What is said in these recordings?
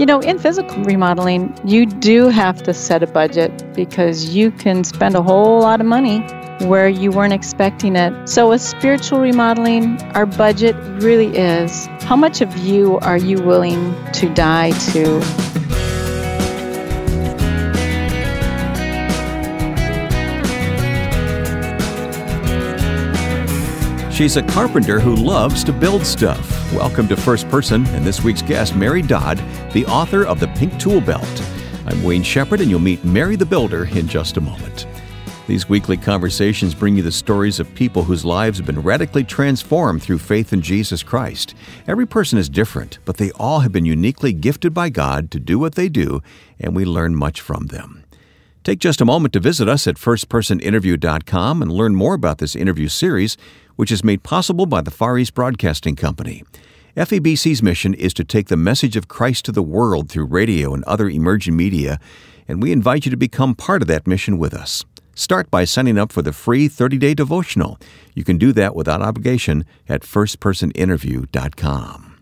You know, in physical remodeling, you do have to set a budget because you can spend a whole lot of money where you weren't expecting it. So, with spiritual remodeling, our budget really is how much of you are you willing to die to? She's a carpenter who loves to build stuff. Welcome to First Person and this week's guest, Mary Dodd, the author of The Pink Tool Belt. I'm Wayne Shepherd, and you'll meet Mary the Builder in just a moment. These weekly conversations bring you the stories of people whose lives have been radically transformed through faith in Jesus Christ. Every person is different, but they all have been uniquely gifted by God to do what they do, and we learn much from them. Take just a moment to visit us at firstpersoninterview.com and learn more about this interview series which is made possible by the Far East Broadcasting Company. FEBC's mission is to take the message of Christ to the world through radio and other emerging media, and we invite you to become part of that mission with us. Start by signing up for the free 30 day devotional. You can do that without obligation at firstpersoninterview.com.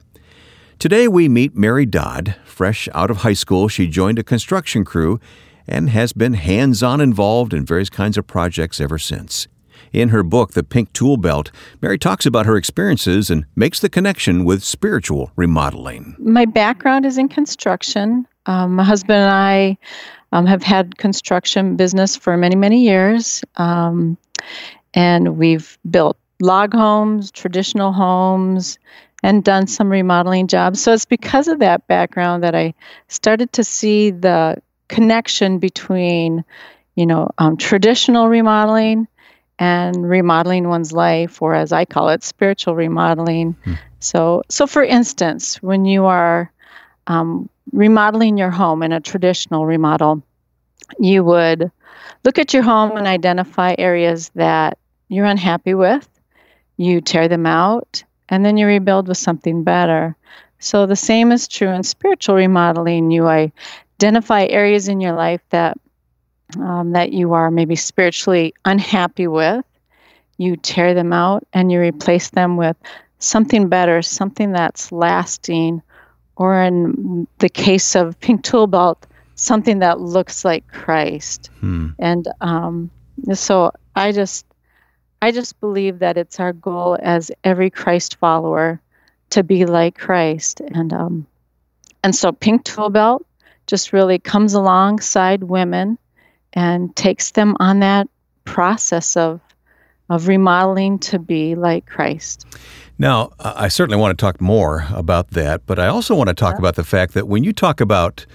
Today we meet Mary Dodd. Fresh out of high school, she joined a construction crew and has been hands on involved in various kinds of projects ever since. In her book, The Pink Tool Belt, Mary talks about her experiences and makes the connection with spiritual remodeling. My background is in construction. Um, my husband and I um, have had construction business for many, many years. Um, and we've built log homes, traditional homes, and done some remodeling jobs. So it's because of that background that I started to see the connection between, you know, um, traditional remodeling and remodeling one's life, or as I call it, spiritual remodeling. Hmm. So, so for instance, when you are um, remodeling your home in a traditional remodel, you would look at your home and identify areas that you're unhappy with. You tear them out, and then you rebuild with something better. So the same is true in spiritual remodeling. You identify areas in your life that um, that you are maybe spiritually unhappy with, you tear them out and you replace them with something better, something that's lasting, or in the case of Pink Tool Belt, something that looks like Christ. Hmm. And um, so I just, I just believe that it's our goal as every Christ follower to be like Christ, and um, and so Pink Tool Belt just really comes alongside women and takes them on that process of of remodeling to be like Christ. Now, I certainly want to talk more about that, but I also want to talk yeah. about the fact that when you talk about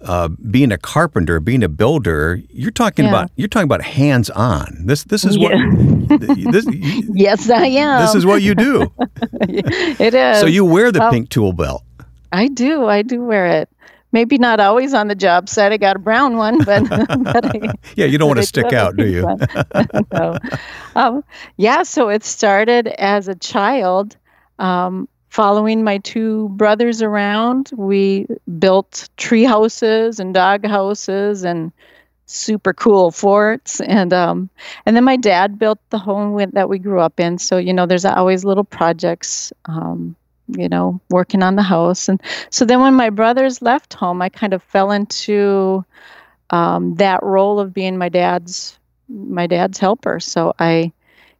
uh, being a carpenter, being a builder, you're talking yeah. about you're talking about hands on. This this is what. this, yes, I am. This is what you do. it is. So you wear the pink tool belt. I do. I do wear it maybe not always on the job site. I got a brown one, but, but I, yeah, you don't want to stick out, do you? no. Um, yeah, so it started as a child. Um, following my two brothers around, we built tree houses and dog houses and super cool forts and um and then my dad built the home that we grew up in so you know there's always little projects um you know, working on the house. And so then when my brothers left home, I kind of fell into um, that role of being my dad's my dad's helper. So I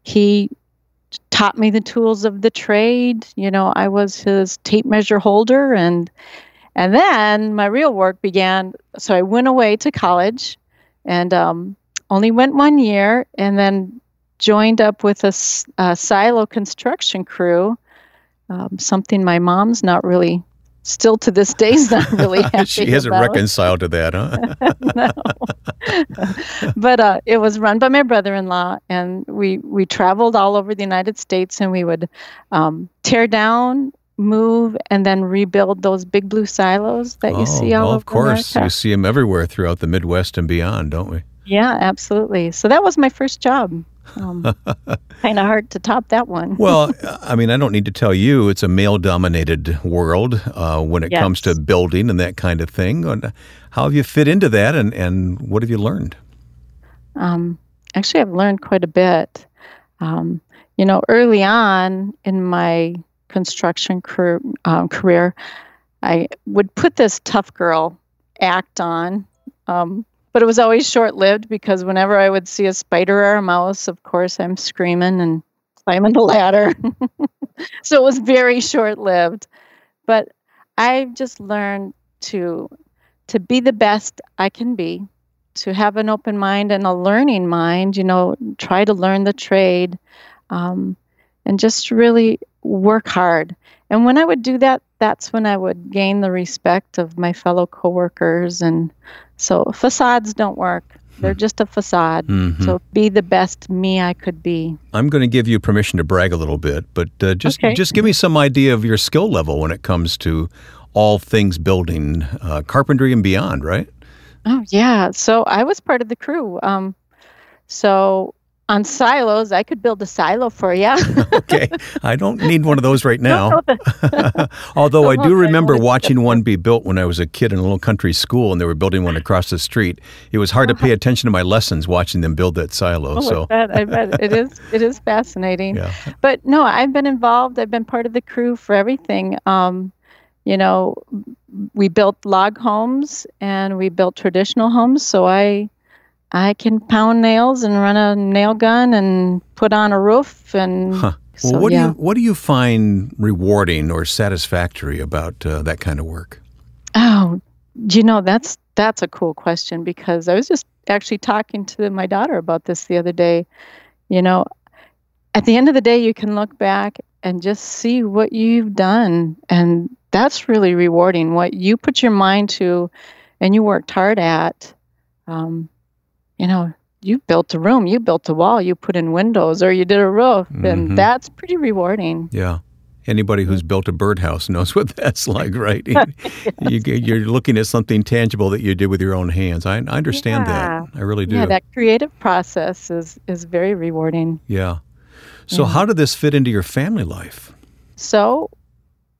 he taught me the tools of the trade. You know, I was his tape measure holder and and then my real work began. So I went away to college and um, only went one year and then joined up with a, a silo construction crew um, something my mom's not really still to this day is not really happy she hasn't about. reconciled to that huh? No. But uh, it was run by my brother-in-law and we we traveled all over the united states and we would um, tear down move and then rebuild those big blue silos that oh, you see all well, over of course. America. you see them everywhere throughout the midwest and beyond don't we? Yeah absolutely. So that was my first job um, kind of hard to top that one. well, I mean, I don't need to tell you it's a male dominated world uh, when it yes. comes to building and that kind of thing. And how have you fit into that and, and what have you learned? Um, actually, I've learned quite a bit. Um, you know, early on in my construction career, um, career I would put this tough girl act on. Um, but it was always short lived because whenever I would see a spider or a mouse, of course, I'm screaming and climbing the ladder. so it was very short lived. But I've just learned to to be the best I can be, to have an open mind and a learning mind. You know, try to learn the trade, um, and just really work hard. And when I would do that, that's when I would gain the respect of my fellow coworkers. And so facades don't work. They're hmm. just a facade. Mm-hmm. So be the best me I could be. I'm going to give you permission to brag a little bit, but uh, just okay. just give me some idea of your skill level when it comes to all things building, uh, carpentry and beyond, right? Oh yeah. So I was part of the crew. Um, so on silos, I could build a silo for you. okay, I don't need one of those right now. Although I do remember watching one be built when I was a kid in a little country school, and they were building one across the street. It was hard to pay attention to my lessons watching them build that silo. Oh, so I bet, I bet it is. It is fascinating. Yeah. But no, I've been involved. I've been part of the crew for everything. Um, you know, we built log homes and we built traditional homes. So I I can pound nails and run a nail gun and put on a roof and. Huh. Well, so, what yeah. do you what do you find rewarding or satisfactory about uh, that kind of work? Oh, you know that's that's a cool question because I was just actually talking to my daughter about this the other day. You know, at the end of the day, you can look back and just see what you've done, and that's really rewarding. What you put your mind to, and you worked hard at. Um, you know, you built a room, you built a wall, you put in windows, or you did a roof, mm-hmm. and that's pretty rewarding. Yeah. Anybody who's built a birdhouse knows what that's like, right? you, are looking at something tangible that you did with your own hands. I, I understand yeah. that. I really do. Yeah, that creative process is is very rewarding. Yeah. So, yeah. how did this fit into your family life? So,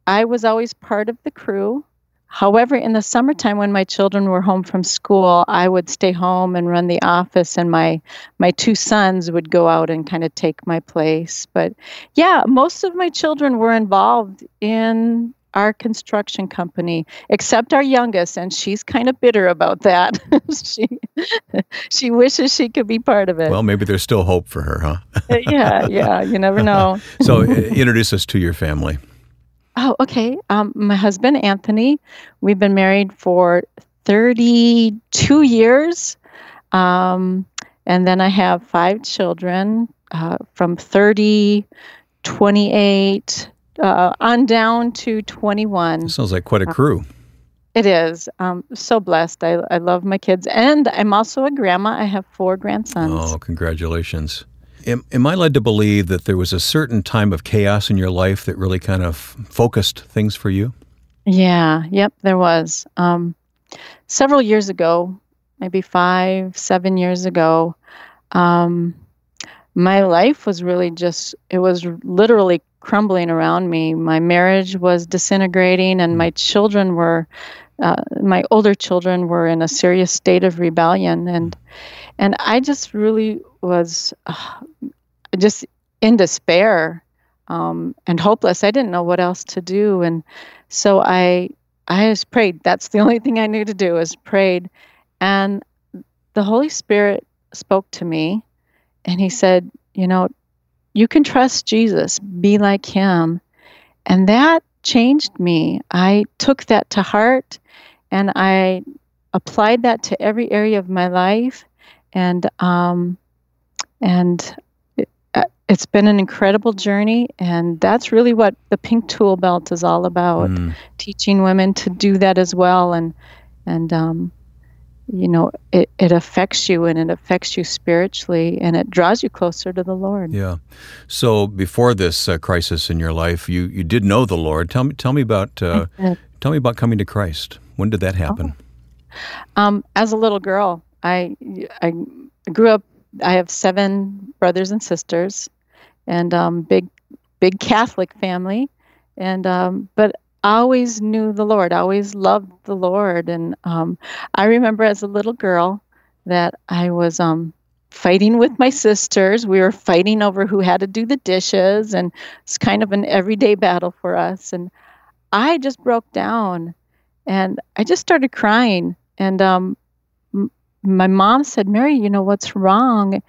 I was always part of the crew. However, in the summertime when my children were home from school, I would stay home and run the office and my my two sons would go out and kind of take my place. But yeah, most of my children were involved in our construction company, except our youngest, and she's kind of bitter about that. she she wishes she could be part of it. Well, maybe there's still hope for her, huh? yeah, yeah, you never know. so, uh, introduce us to your family. Oh, okay. Um, my husband, Anthony, we've been married for 32 years. Um, and then I have five children uh, from 30, 28, uh, on down to 21. sounds like quite a crew. Uh, it is. Um, so blessed. I, I love my kids. And I'm also a grandma. I have four grandsons. Oh, congratulations. Am, am I led to believe that there was a certain time of chaos in your life that really kind of focused things for you? Yeah, yep, there was. Um, several years ago, maybe five, seven years ago, um, my life was really just, it was literally crumbling around me. My marriage was disintegrating, and my children were, uh, my older children were in a serious state of rebellion. And, and I just really was uh, just in despair um, and hopeless. I didn't know what else to do, and so I I just prayed. That's the only thing I knew to do was prayed, and the Holy Spirit spoke to me, and He said, "You know, you can trust Jesus. Be like Him," and that changed me. I took that to heart, and I applied that to every area of my life, and um, and it, uh, it's been an incredible journey and that's really what the pink tool belt is all about mm. teaching women to do that as well. And and um, you know it, it affects you and it affects you spiritually and it draws you closer to the lord. Yeah. So before this uh, crisis in your life you you did know the lord. Tell me tell me about uh, tell me about coming to christ. When did that happen? Oh. um, as a little girl i i grew up I have seven brothers and sisters, and um, big, big Catholic family, and um, but I always knew the Lord. I always loved the Lord, and um, I remember as a little girl that I was um, fighting with my sisters. We were fighting over who had to do the dishes, and it's kind of an everyday battle for us. And I just broke down and I just started crying. And um, my mom said, Mary, you know, what's wrong?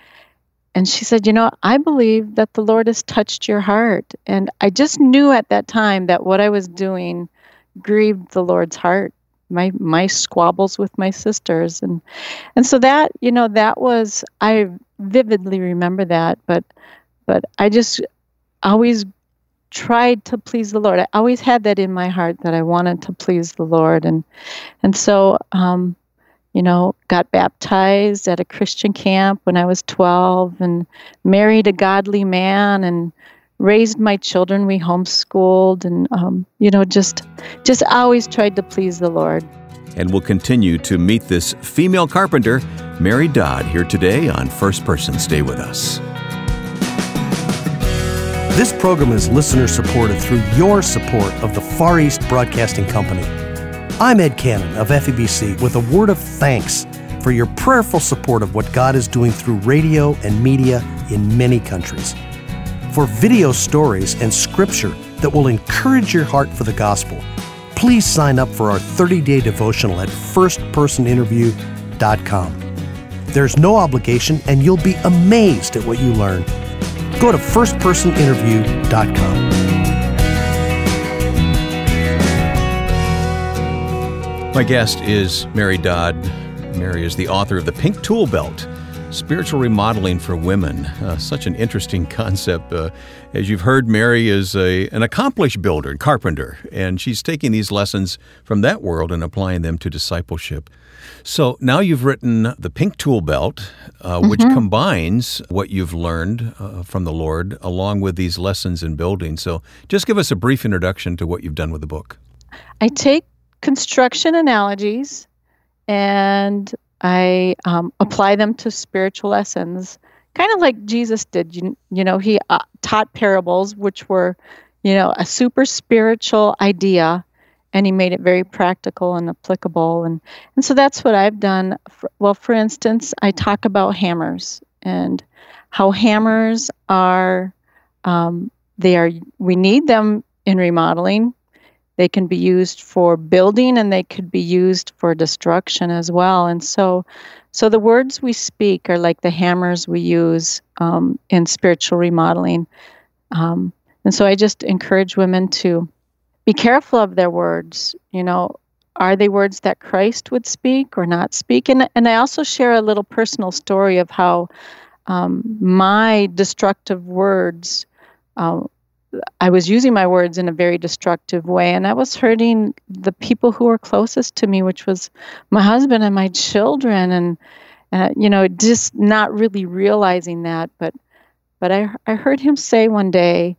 And she said, You know, I believe that the Lord has touched your heart. And I just knew at that time that what I was doing grieved the Lord's heart. My my squabbles with my sisters and and so that you know that was I vividly remember that but but I just always tried to please the Lord. I always had that in my heart that I wanted to please the Lord, and and so um, you know, got baptized at a Christian camp when I was 12, and married a godly man, and raised my children. We homeschooled, and um, you know, just just always tried to please the Lord. And we'll continue to meet this female carpenter, Mary Dodd, here today on First Person. Stay with us. This program is listener supported through your support of the Far East Broadcasting Company. I'm Ed Cannon of FEBC with a word of thanks for your prayerful support of what God is doing through radio and media in many countries. For video stories and scripture that will encourage your heart for the gospel, please sign up for our 30 day devotional at firstpersoninterview.com. There's no obligation, and you'll be amazed at what you learn. Go to firstpersoninterview.com. My guest is Mary Dodd. Mary is the author of The Pink Tool Belt Spiritual Remodeling for Women. Uh, such an interesting concept. Uh, as you've heard, Mary is a, an accomplished builder and carpenter, and she's taking these lessons from that world and applying them to discipleship. So now you've written the Pink Tool Belt, uh, mm-hmm. which combines what you've learned uh, from the Lord along with these lessons in building. So just give us a brief introduction to what you've done with the book. I take construction analogies and I um, apply them to spiritual lessons, kind of like Jesus did. You, you know, he uh, taught parables, which were, you know, a super spiritual idea and he made it very practical and applicable and and so that's what I've done for, well for instance I talk about hammers and how hammers are um, they are we need them in remodeling they can be used for building and they could be used for destruction as well and so so the words we speak are like the hammers we use um, in spiritual remodeling um, and so I just encourage women to be careful of their words. You know, are they words that Christ would speak or not speak? And and I also share a little personal story of how um, my destructive words. Uh, I was using my words in a very destructive way, and I was hurting the people who were closest to me, which was my husband and my children, and uh, you know, just not really realizing that. But but I I heard him say one day,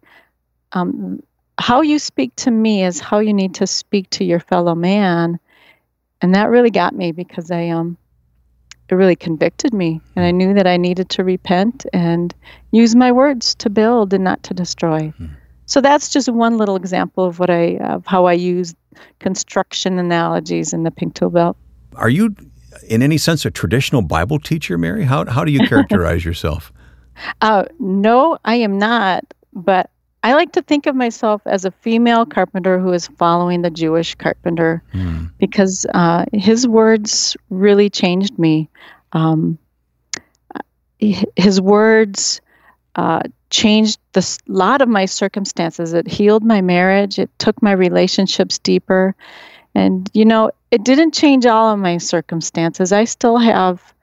um, how you speak to me is how you need to speak to your fellow man and that really got me because i um it really convicted me and i knew that i needed to repent and use my words to build and not to destroy hmm. So that's just one little example of what i of how i use construction analogies in the pink tool belt are you in any sense a traditional bible teacher mary how, how do you characterize yourself uh, no i am not but I like to think of myself as a female carpenter who is following the Jewish carpenter mm. because uh, his words really changed me. Um, his words uh, changed a lot of my circumstances. It healed my marriage, it took my relationships deeper. And, you know, it didn't change all of my circumstances. I still have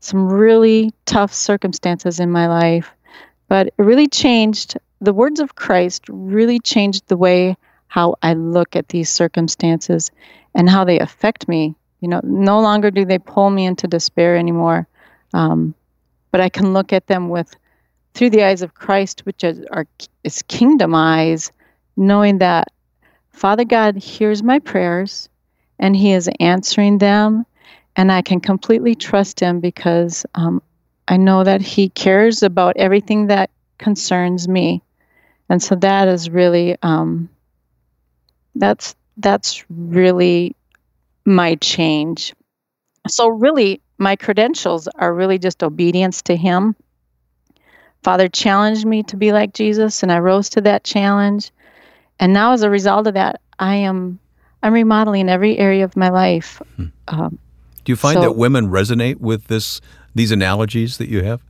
some really tough circumstances in my life, but it really changed the words of Christ really changed the way how I look at these circumstances and how they affect me. You know, no longer do they pull me into despair anymore, um, but I can look at them with through the eyes of Christ, which is, are is kingdom eyes, knowing that Father God hears my prayers and He is answering them, and I can completely trust Him because um, I know that He cares about everything that concerns me. And so that is really um, that's that's really my change. So really my credentials are really just obedience to him father challenged me to be like jesus and i rose to that challenge and now as a result of that I am I'm remodeling every area of my life. Hmm. Um, Do you find so, that women resonate with this these analogies that you have?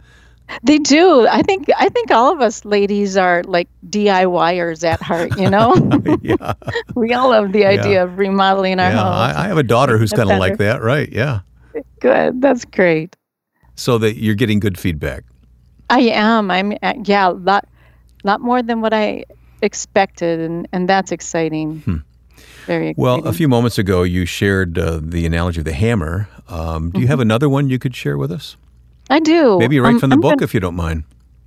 They do. I think I think all of us ladies are like DIYers at heart, you know? yeah. we all love the idea yeah. of remodeling our yeah, homes. I, I have a daughter who's kind of like that, right? Yeah. Good. That's great. So that you're getting good feedback. I am. I'm uh, yeah, a lot lot more than what I expected and and that's exciting. Hmm. Very exciting. Well, a few moments ago you shared uh, the analogy of the hammer. Um, do mm-hmm. you have another one you could share with us? I do. Maybe right um, from the I'm book, gonna, if you don't mind.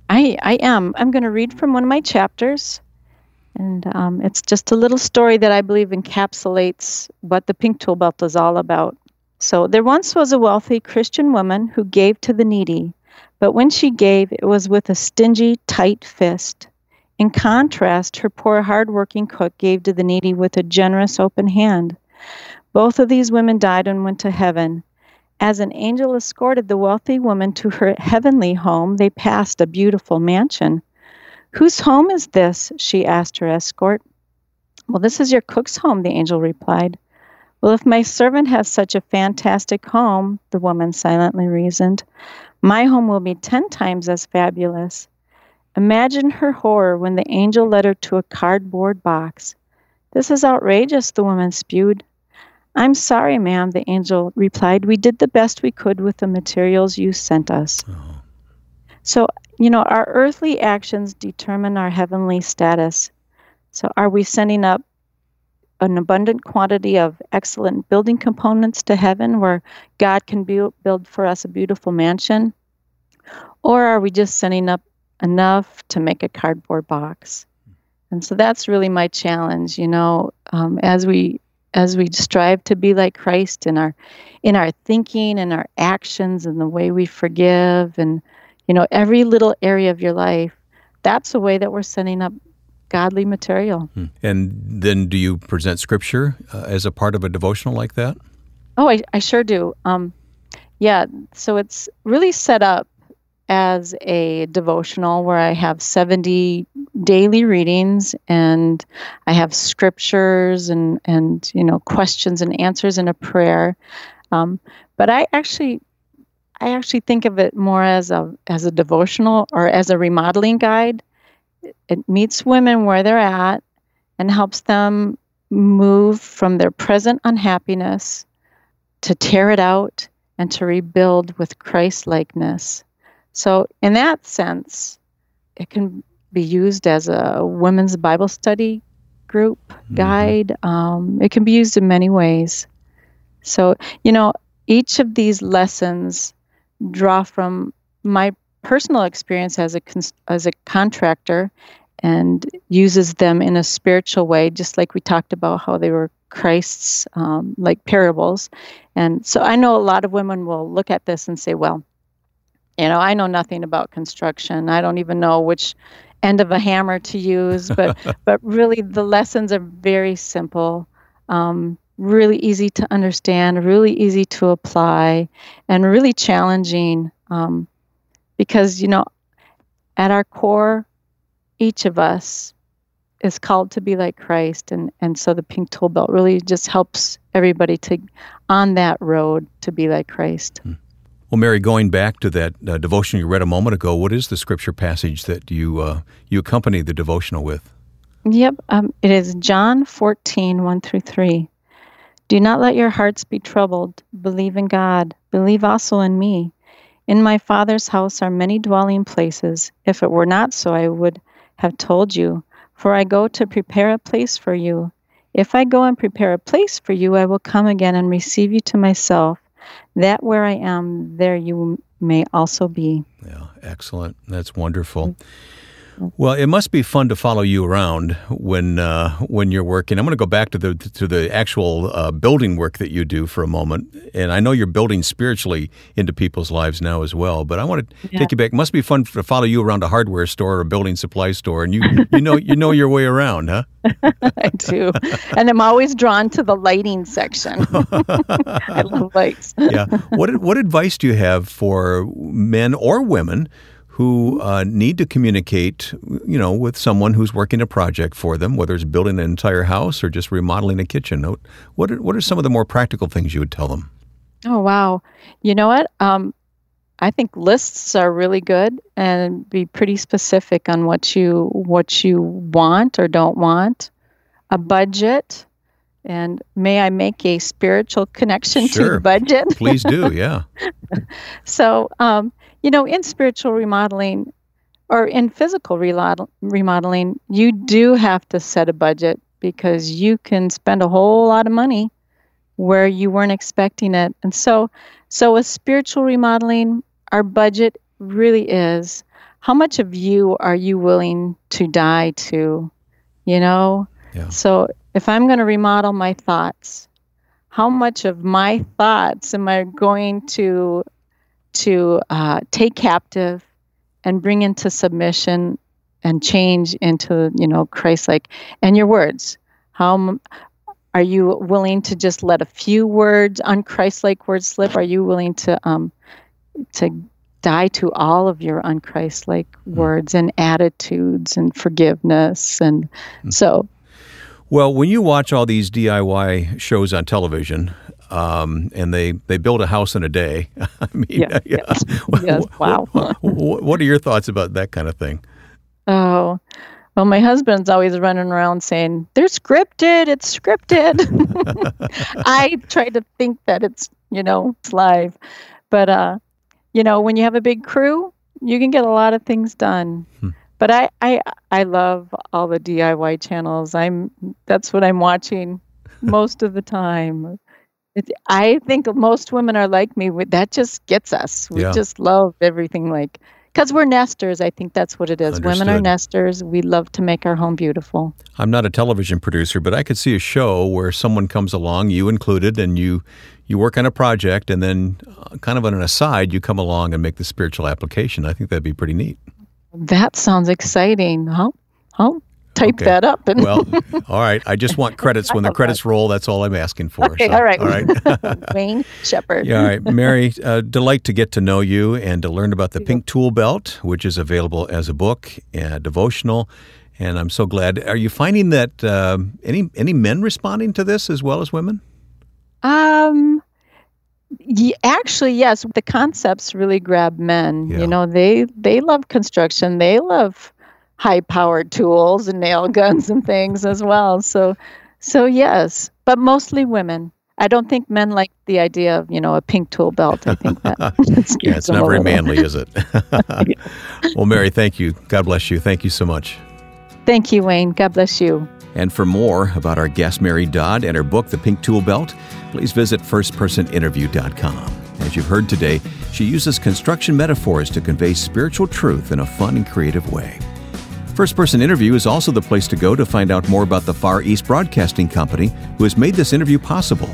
I I am. I'm going to read from one of my chapters, and um, it's just a little story that I believe encapsulates what the Pink Tool Belt is all about. So there once was a wealthy Christian woman who gave to the needy, but when she gave, it was with a stingy, tight fist. In contrast, her poor, hard-working cook gave to the needy with a generous, open hand. Both of these women died and went to heaven. As an angel escorted the wealthy woman to her heavenly home, they passed a beautiful mansion. Whose home is this? she asked her escort. Well, this is your cook's home, the angel replied. Well, if my servant has such a fantastic home, the woman silently reasoned, my home will be ten times as fabulous. Imagine her horror when the angel led her to a cardboard box. This is outrageous, the woman spewed. I'm sorry, ma'am, the angel replied. We did the best we could with the materials you sent us. Oh. So, you know, our earthly actions determine our heavenly status. So, are we sending up an abundant quantity of excellent building components to heaven where God can build, build for us a beautiful mansion? Or are we just sending up enough to make a cardboard box? And so that's really my challenge, you know, um, as we as we strive to be like Christ in our in our thinking and our actions and the way we forgive and you know every little area of your life that's a way that we're sending up godly material hmm. and then do you present scripture uh, as a part of a devotional like that oh i, I sure do um, yeah so it's really set up as a devotional where I have 70 daily readings and I have scriptures and, and you know questions and answers and a prayer. Um, but I actually I actually think of it more as a as a devotional or as a remodeling guide. It meets women where they're at and helps them move from their present unhappiness to tear it out and to rebuild with Christ likeness. So, in that sense, it can be used as a women's Bible study group mm-hmm. guide. Um, it can be used in many ways. So, you know, each of these lessons draw from my personal experience as a as a contractor and uses them in a spiritual way, just like we talked about how they were Christ's um, like parables. And so I know a lot of women will look at this and say, well, you know, I know nothing about construction. I don't even know which end of a hammer to use, but but really the lessons are very simple, um, really easy to understand, really easy to apply, and really challenging. Um, because you know, at our core, each of us is called to be like Christ, and and so the Pink Tool Belt really just helps everybody to on that road to be like Christ. Hmm. Well, Mary, going back to that uh, devotion you read a moment ago, what is the scripture passage that you uh, you accompany the devotional with? Yep, um, it is John 14, 1 through 3. Do not let your hearts be troubled. Believe in God. Believe also in me. In my Father's house are many dwelling places. If it were not so, I would have told you. For I go to prepare a place for you. If I go and prepare a place for you, I will come again and receive you to myself that where I am, there you may also be. Yeah, excellent. That's wonderful. Mm-hmm. Well, it must be fun to follow you around when uh, when you're working. I'm going to go back to the to the actual uh, building work that you do for a moment, and I know you're building spiritually into people's lives now as well. But I want to yeah. take you back. It must be fun to follow you around a hardware store or a building supply store, and you you know you know your way around, huh? I do, and I'm always drawn to the lighting section. I love lights. yeah. What what advice do you have for men or women? Who uh, need to communicate, you know, with someone who's working a project for them, whether it's building an entire house or just remodeling a kitchen. What are, what are some of the more practical things you would tell them? Oh wow! You know what? Um, I think lists are really good and be pretty specific on what you what you want or don't want. A budget, and may I make a spiritual connection sure. to budget? Please do, yeah. so, um, you know, in spiritual remodeling or in physical remodeling, you do have to set a budget because you can spend a whole lot of money where you weren't expecting it. And so, so with spiritual remodeling, our budget really is how much of you are you willing to die to? You know? Yeah. So if I'm going to remodel my thoughts, how much of my thoughts am I going to to uh, take captive and bring into submission and change into you know Christ-like? And your words, how are you willing to just let a few words, unchristlike words slip? Are you willing to um, to die to all of your unchristlike mm. words and attitudes and forgiveness? And mm. so, well, when you watch all these DIY shows on television, um, and they, they build a house in a day. I mean, yeah, yeah. Yes. yes. Wow. what, what are your thoughts about that kind of thing? Oh, well, my husband's always running around saying, they're scripted, it's scripted. I try to think that it's, you know, it's live. But, uh, you know, when you have a big crew, you can get a lot of things done. Hmm. But I, I, I love all the DIY channels. I'm, that's what I'm watching most of the time. I think most women are like me. That just gets us. We yeah. just love everything like because we're nesters. I think that's what it is. Understood. Women are nesters. We love to make our home beautiful. I'm not a television producer, but I could see a show where someone comes along, you included, and you you work on a project, and then uh, kind of on an aside, you come along and make the spiritual application. I think that'd be pretty neat. That sounds exciting. Huh? How? Type okay. that up. And well, all right. I just want credits when the credits roll. That's all I'm asking for. Okay, so, all right. All right. Wayne Shepherd. Yeah, all right. Mary, uh, delight to get to know you and to learn about the Pink Tool Belt, which is available as a book, and devotional. And I'm so glad. Are you finding that uh, any any men responding to this as well as women? Um, actually, yes. The concepts really grab men. Yeah. You know, they they love construction. They love high powered tools and nail guns and things as well. So, so yes, but mostly women. I don't think men like the idea of you know a pink tool belt. I think that yeah, it's not very manly, is it? well, Mary, thank you. God bless you. Thank you so much. Thank you, Wayne. God bless you. And for more about our guest Mary Dodd and her book, The Pink Tool Belt, please visit firstpersoninterview.com. As you've heard today, she uses construction metaphors to convey spiritual truth in a fun and creative way. First Person Interview is also the place to go to find out more about the Far East Broadcasting Company, who has made this interview possible.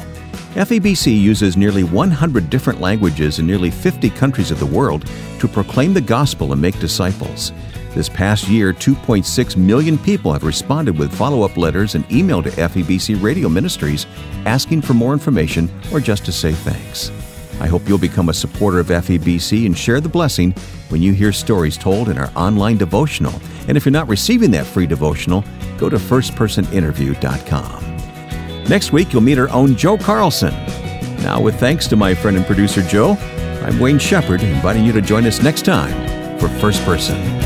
FEBC uses nearly 100 different languages in nearly 50 countries of the world to proclaim the gospel and make disciples. This past year, 2.6 million people have responded with follow up letters and email to FEBC Radio Ministries asking for more information or just to say thanks. I hope you'll become a supporter of FEBC and share the blessing when you hear stories told in our online devotional. And if you're not receiving that free devotional, go to firstpersoninterview.com. Next week, you'll meet our own Joe Carlson. Now, with thanks to my friend and producer Joe, I'm Wayne Shepherd, inviting you to join us next time for First Person.